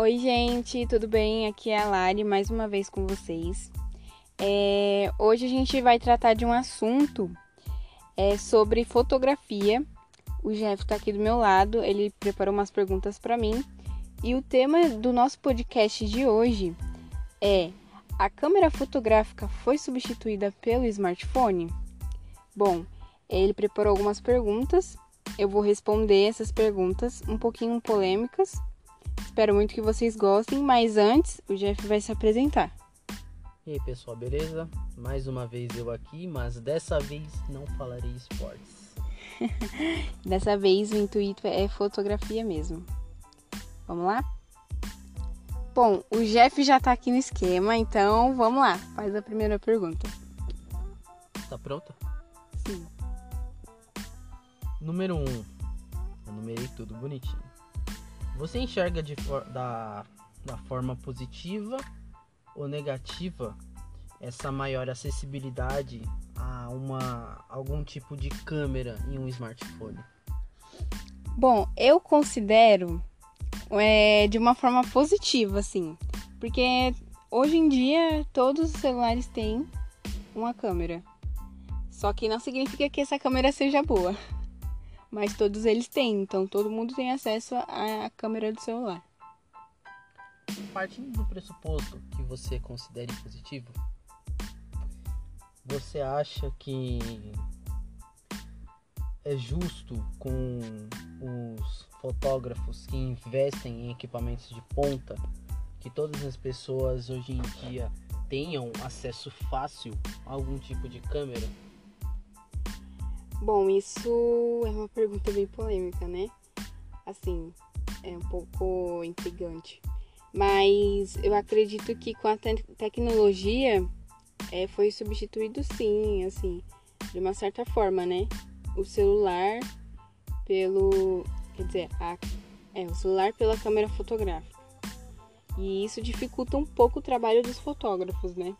Oi, gente, tudo bem? Aqui é a Lari, mais uma vez com vocês. É, hoje a gente vai tratar de um assunto é, sobre fotografia. O Jeff está aqui do meu lado, ele preparou umas perguntas para mim. E o tema do nosso podcast de hoje é: a câmera fotográfica foi substituída pelo smartphone? Bom, ele preparou algumas perguntas. Eu vou responder essas perguntas um pouquinho polêmicas. Espero muito que vocês gostem, mas antes o Jeff vai se apresentar. E aí pessoal, beleza? Mais uma vez eu aqui, mas dessa vez não falarei esportes. Dessa vez o intuito é fotografia mesmo. Vamos lá? Bom, o Jeff já tá aqui no esquema, então vamos lá, faz a primeira pergunta. Tá pronta? Sim. Número 1. Um. Eu numerei tudo bonitinho. Você enxerga da, da forma positiva ou negativa essa maior acessibilidade a uma algum tipo de câmera em um smartphone? Bom, eu considero é, de uma forma positiva, assim, porque hoje em dia todos os celulares têm uma câmera. Só que não significa que essa câmera seja boa. Mas todos eles têm, então todo mundo tem acesso à câmera do celular. Partindo do pressuposto que você considere positivo, você acha que é justo com os fotógrafos que investem em equipamentos de ponta que todas as pessoas hoje em dia tenham acesso fácil a algum tipo de câmera? Bom, isso é uma pergunta bem polêmica, né? Assim, é um pouco intrigante. Mas eu acredito que com a te tecnologia é, foi substituído sim, assim, de uma certa forma, né? O celular pelo. Quer dizer, a, é, o celular pela câmera fotográfica. E isso dificulta um pouco o trabalho dos fotógrafos, né?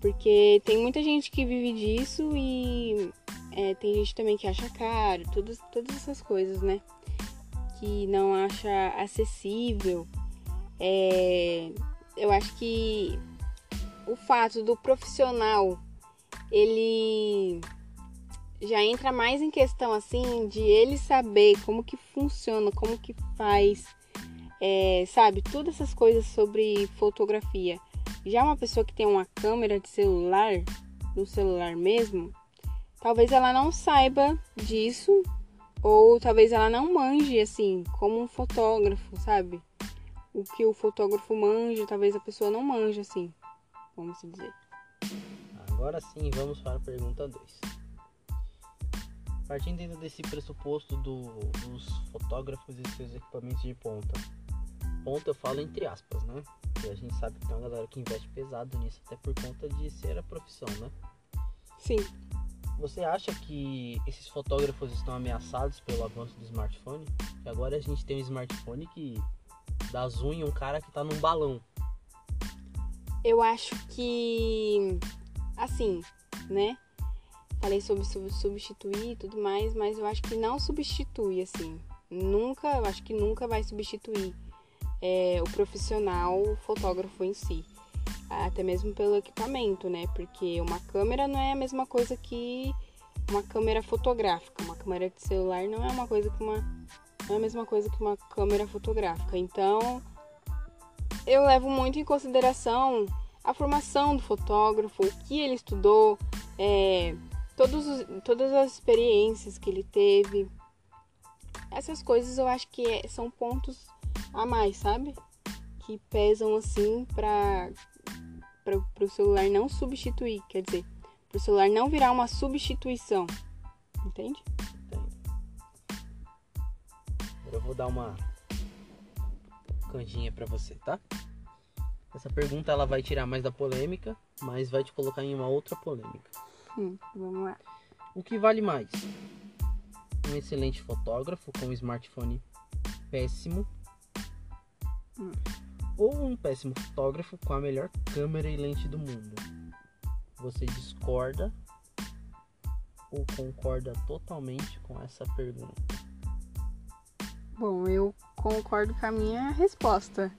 Porque tem muita gente que vive disso e é, tem gente também que acha caro, todas, todas essas coisas, né? Que não acha acessível. É, eu acho que o fato do profissional ele já entra mais em questão assim de ele saber como que funciona, como que faz, é, sabe, todas essas coisas sobre fotografia. Já uma pessoa que tem uma câmera de celular, no celular mesmo, talvez ela não saiba disso ou talvez ela não manje assim, como um fotógrafo, sabe? O que o fotógrafo manja, talvez a pessoa não manja assim, vamos dizer. Agora sim, vamos para a pergunta 2. Partindo desse pressuposto do, dos fotógrafos e seus equipamentos de ponta. Ponta eu falo entre aspas, né? Porque a gente sabe que tem uma galera que investe pesado nisso, até por conta de ser a profissão, né? Sim. Você acha que esses fotógrafos estão ameaçados pelo avanço do smartphone? Que agora a gente tem um smartphone que dá zoom em um cara que tá num balão. Eu acho que assim, né? Falei sobre substituir e tudo mais, mas eu acho que não substitui, assim. Nunca, eu acho que nunca vai substituir é, o profissional o fotógrafo em si até mesmo pelo equipamento, né? Porque uma câmera não é a mesma coisa que uma câmera fotográfica. Uma câmera de celular não é uma coisa que uma não é a mesma coisa que uma câmera fotográfica. Então, eu levo muito em consideração a formação do fotógrafo, o que ele estudou, é, todos os, todas as experiências que ele teve. Essas coisas eu acho que é, são pontos a mais, sabe? Que pesam assim para para o celular não substituir, quer dizer, para o celular não virar uma substituição. Entende? Entendo. Agora eu vou dar uma canjinha para você, tá? Essa pergunta ela vai tirar mais da polêmica, mas vai te colocar em uma outra polêmica. Hum, vamos lá. O que vale mais? Um excelente fotógrafo com um smartphone péssimo ou um péssimo fotógrafo com a melhor câmera e lente do mundo? Você discorda ou concorda totalmente com essa pergunta? Bom, eu concordo com a minha resposta.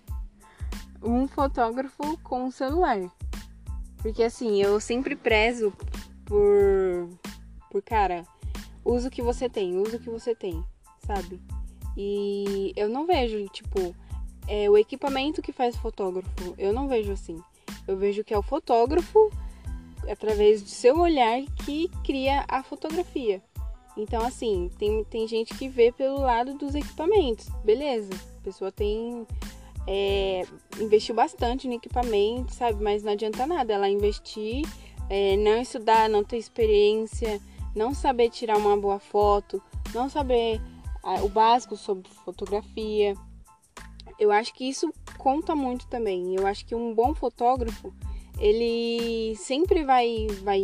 um fotógrafo com um celular. Porque assim, eu sempre prezo por. por cara, usa o que você tem, usa o que você tem, sabe? E eu não vejo, tipo, é o equipamento que faz fotógrafo. Eu não vejo assim. Eu vejo que é o fotógrafo, através do seu olhar, que cria a fotografia. Então, assim, tem, tem gente que vê pelo lado dos equipamentos. Beleza, a pessoa tem. É, investiu bastante no equipamento, sabe? Mas não adianta nada ela investir, é, não estudar, não ter experiência, não saber tirar uma boa foto, não saber o básico sobre fotografia. Eu acho que isso conta muito também. Eu acho que um bom fotógrafo, ele sempre vai, vai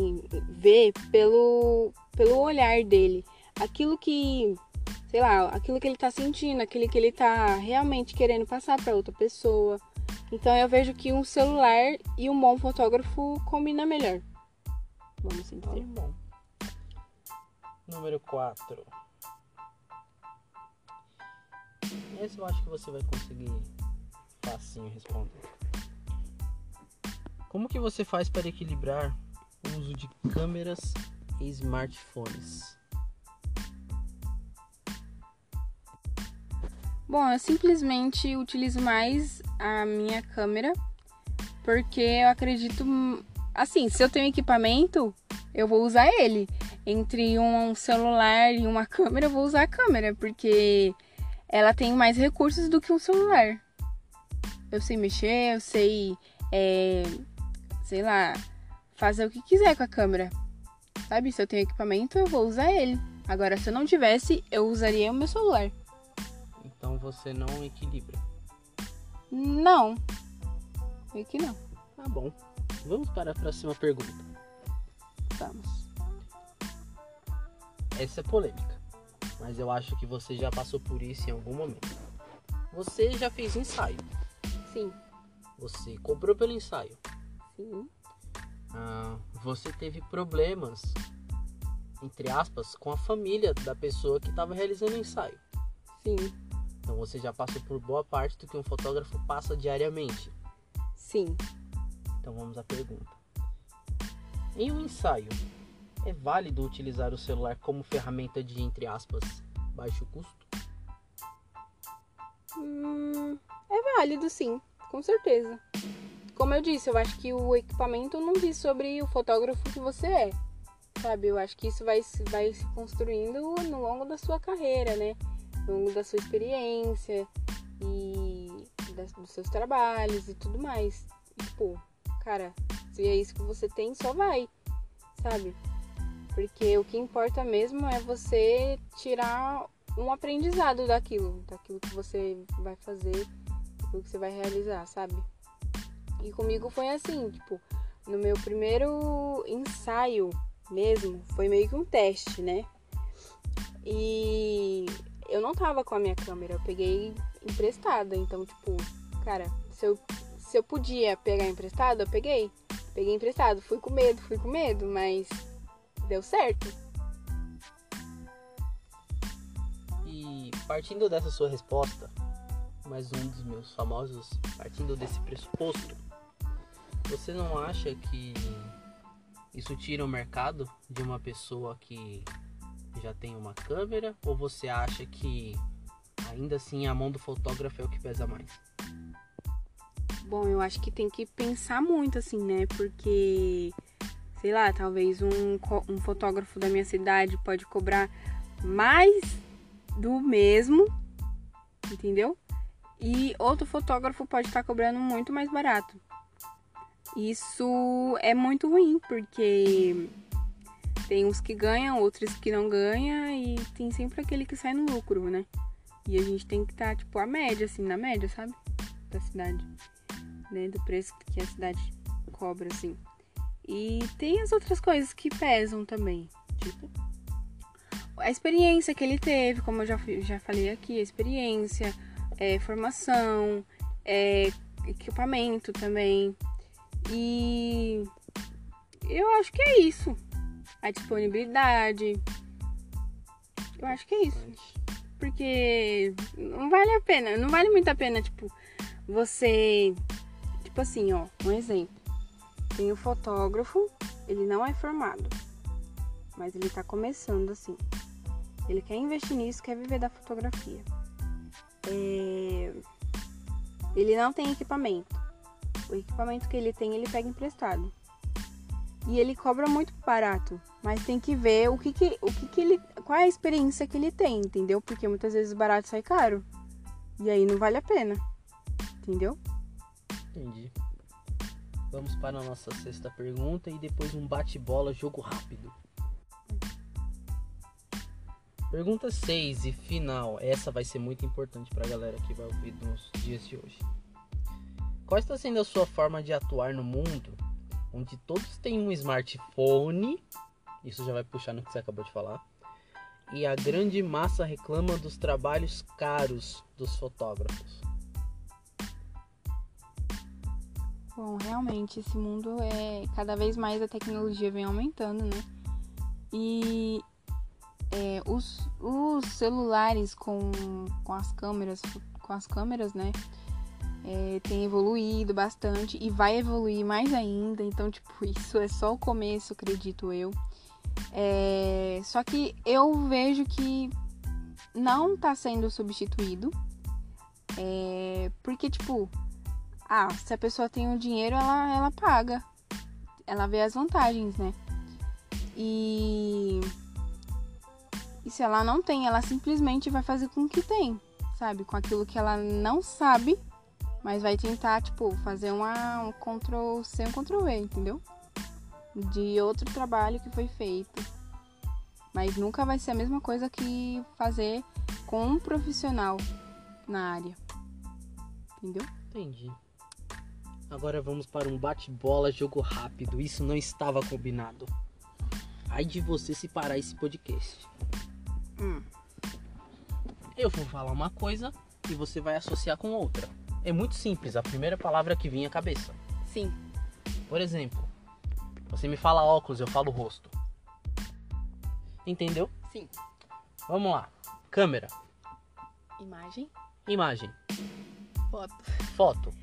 ver pelo, pelo olhar dele aquilo que, sei lá, aquilo que ele tá sentindo, aquilo que ele tá realmente querendo passar para outra pessoa. Então eu vejo que um celular e um bom fotógrafo combina melhor. Vamos dizer. Tá bom. Número 4. Esse eu acho que você vai conseguir facinho responder. Como que você faz para equilibrar o uso de câmeras e smartphones? Bom, eu simplesmente utilizo mais a minha câmera porque eu acredito assim, se eu tenho equipamento, eu vou usar ele. Entre um celular e uma câmera, eu vou usar a câmera, porque ela tem mais recursos do que um celular. Eu sei mexer, eu sei, é, sei lá, fazer o que quiser com a câmera. Sabe? Se eu tenho equipamento, eu vou usar ele. Agora, se eu não tivesse, eu usaria o meu celular. Então você não equilibra? Não. Meio que não. Tá bom. Vamos para a próxima pergunta. Vamos. Essa é polêmica mas eu acho que você já passou por isso em algum momento. Você já fez ensaio? Sim. Você cobrou pelo ensaio? Sim. Ah, você teve problemas, entre aspas, com a família da pessoa que estava realizando o ensaio? Sim. Então você já passou por boa parte do que um fotógrafo passa diariamente? Sim. Então vamos à pergunta. Em um ensaio, é válido utilizar o celular como ferramenta de, entre aspas, baixo custo? Hum, é válido sim, com certeza. Como eu disse, eu acho que o equipamento não diz sobre o fotógrafo que você é. Sabe, eu acho que isso vai, vai se construindo no longo da sua carreira, né? No longo da sua experiência e das, dos seus trabalhos e tudo mais. E, tipo, cara, se é isso que você tem, só vai, sabe? Porque o que importa mesmo é você tirar um aprendizado daquilo, daquilo que você vai fazer, daquilo que você vai realizar, sabe? E comigo foi assim, tipo, no meu primeiro ensaio mesmo, foi meio que um teste, né? E eu não tava com a minha câmera, eu peguei emprestada, então, tipo, cara, se eu, se eu podia pegar emprestado, eu peguei. Peguei emprestado, fui com medo, fui com medo, mas deu certo. E partindo dessa sua resposta, mais um dos meus famosos, partindo desse pressuposto, você não acha que isso tira o mercado de uma pessoa que já tem uma câmera? Ou você acha que ainda assim a mão do fotógrafo é o que pesa mais? Bom, eu acho que tem que pensar muito assim, né? Porque sei lá, talvez um, um fotógrafo da minha cidade pode cobrar mais do mesmo, entendeu? E outro fotógrafo pode estar cobrando muito mais barato. Isso é muito ruim, porque tem uns que ganham, outros que não ganham, e tem sempre aquele que sai no lucro, né? E a gente tem que estar, tipo, a média, assim, na média, sabe? Da cidade. Né? Do preço que a cidade cobra, assim. E tem as outras coisas que pesam também. Tipo, a experiência que ele teve, como eu já, já falei aqui, a experiência, é, formação, é, equipamento também. E eu acho que é isso. A disponibilidade. Eu acho que é isso. Porque não vale a pena, não vale muito a pena, tipo, você tipo assim, ó, um exemplo. Tem o fotógrafo, ele não é formado, mas ele tá começando assim. Ele quer investir nisso, quer viver da fotografia. É... Ele não tem equipamento. O equipamento que ele tem, ele pega emprestado. E ele cobra muito barato, mas tem que ver o que que, o que que ele, qual é a experiência que ele tem, entendeu? Porque muitas vezes barato sai caro. E aí não vale a pena. Entendeu? Entendi. Vamos para a nossa sexta pergunta e depois um bate-bola, jogo rápido. Pergunta 6 e final. Essa vai ser muito importante para a galera que vai ouvir nos dias de hoje. Qual está sendo a sua forma de atuar no mundo onde todos têm um smartphone? Isso já vai puxar no que você acabou de falar. E a grande massa reclama dos trabalhos caros dos fotógrafos. Bom, realmente esse mundo é cada vez mais a tecnologia vem aumentando, né? E é, os, os celulares com, com as câmeras, com as câmeras, né? É, tem evoluído bastante e vai evoluir mais ainda. Então, tipo, isso é só o começo, acredito eu. É, só que eu vejo que não tá sendo substituído. É, porque, tipo, ah, se a pessoa tem o dinheiro, ela, ela paga. Ela vê as vantagens, né? E e se ela não tem, ela simplesmente vai fazer com o que tem, sabe? Com aquilo que ela não sabe, mas vai tentar, tipo, fazer uma, um Ctrl C, um Ctrl V, entendeu? De outro trabalho que foi feito. Mas nunca vai ser a mesma coisa que fazer com um profissional na área. Entendeu? Entendi. Agora vamos para um bate-bola, jogo rápido. Isso não estava combinado. Ai de você se parar esse podcast. Hum. Eu vou falar uma coisa e você vai associar com outra. É muito simples, a primeira palavra que vinha à cabeça. Sim. Por exemplo, você me fala óculos, eu falo rosto. Entendeu? Sim. Vamos lá. Câmera, Imagem, imagem, foto, foto,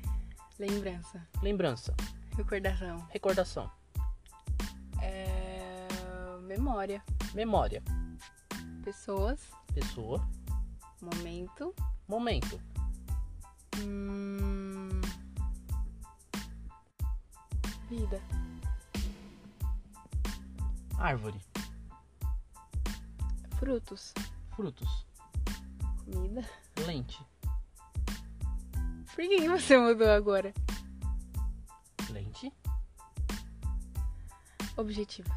lembrança, lembrança, recordação, recordação, é... memória, memória, pessoas, pessoa, momento, momento, hum... vida, árvore, frutos, frutos, comida. lente, Por que você mudou agora? lente, Objetivo,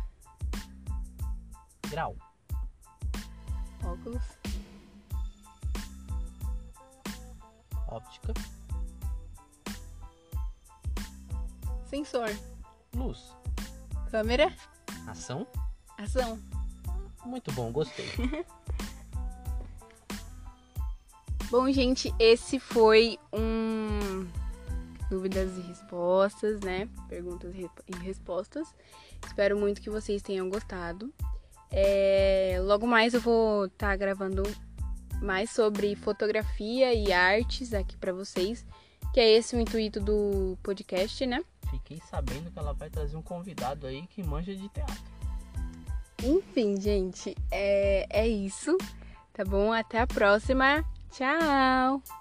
grau, óculos, óptica, sensor, luz, câmera, ação. ação. Muito bom, gostei. Bom, gente, esse foi um dúvidas e respostas, né? Perguntas e respostas. Espero muito que vocês tenham gostado. É, logo mais eu vou estar gravando mais sobre fotografia e artes aqui pra vocês, que é esse o intuito do podcast, né? Fiquei sabendo que ela vai trazer um convidado aí que manja de teatro. Enfim, gente, é, é isso. Tá bom? Até a próxima. Tchau!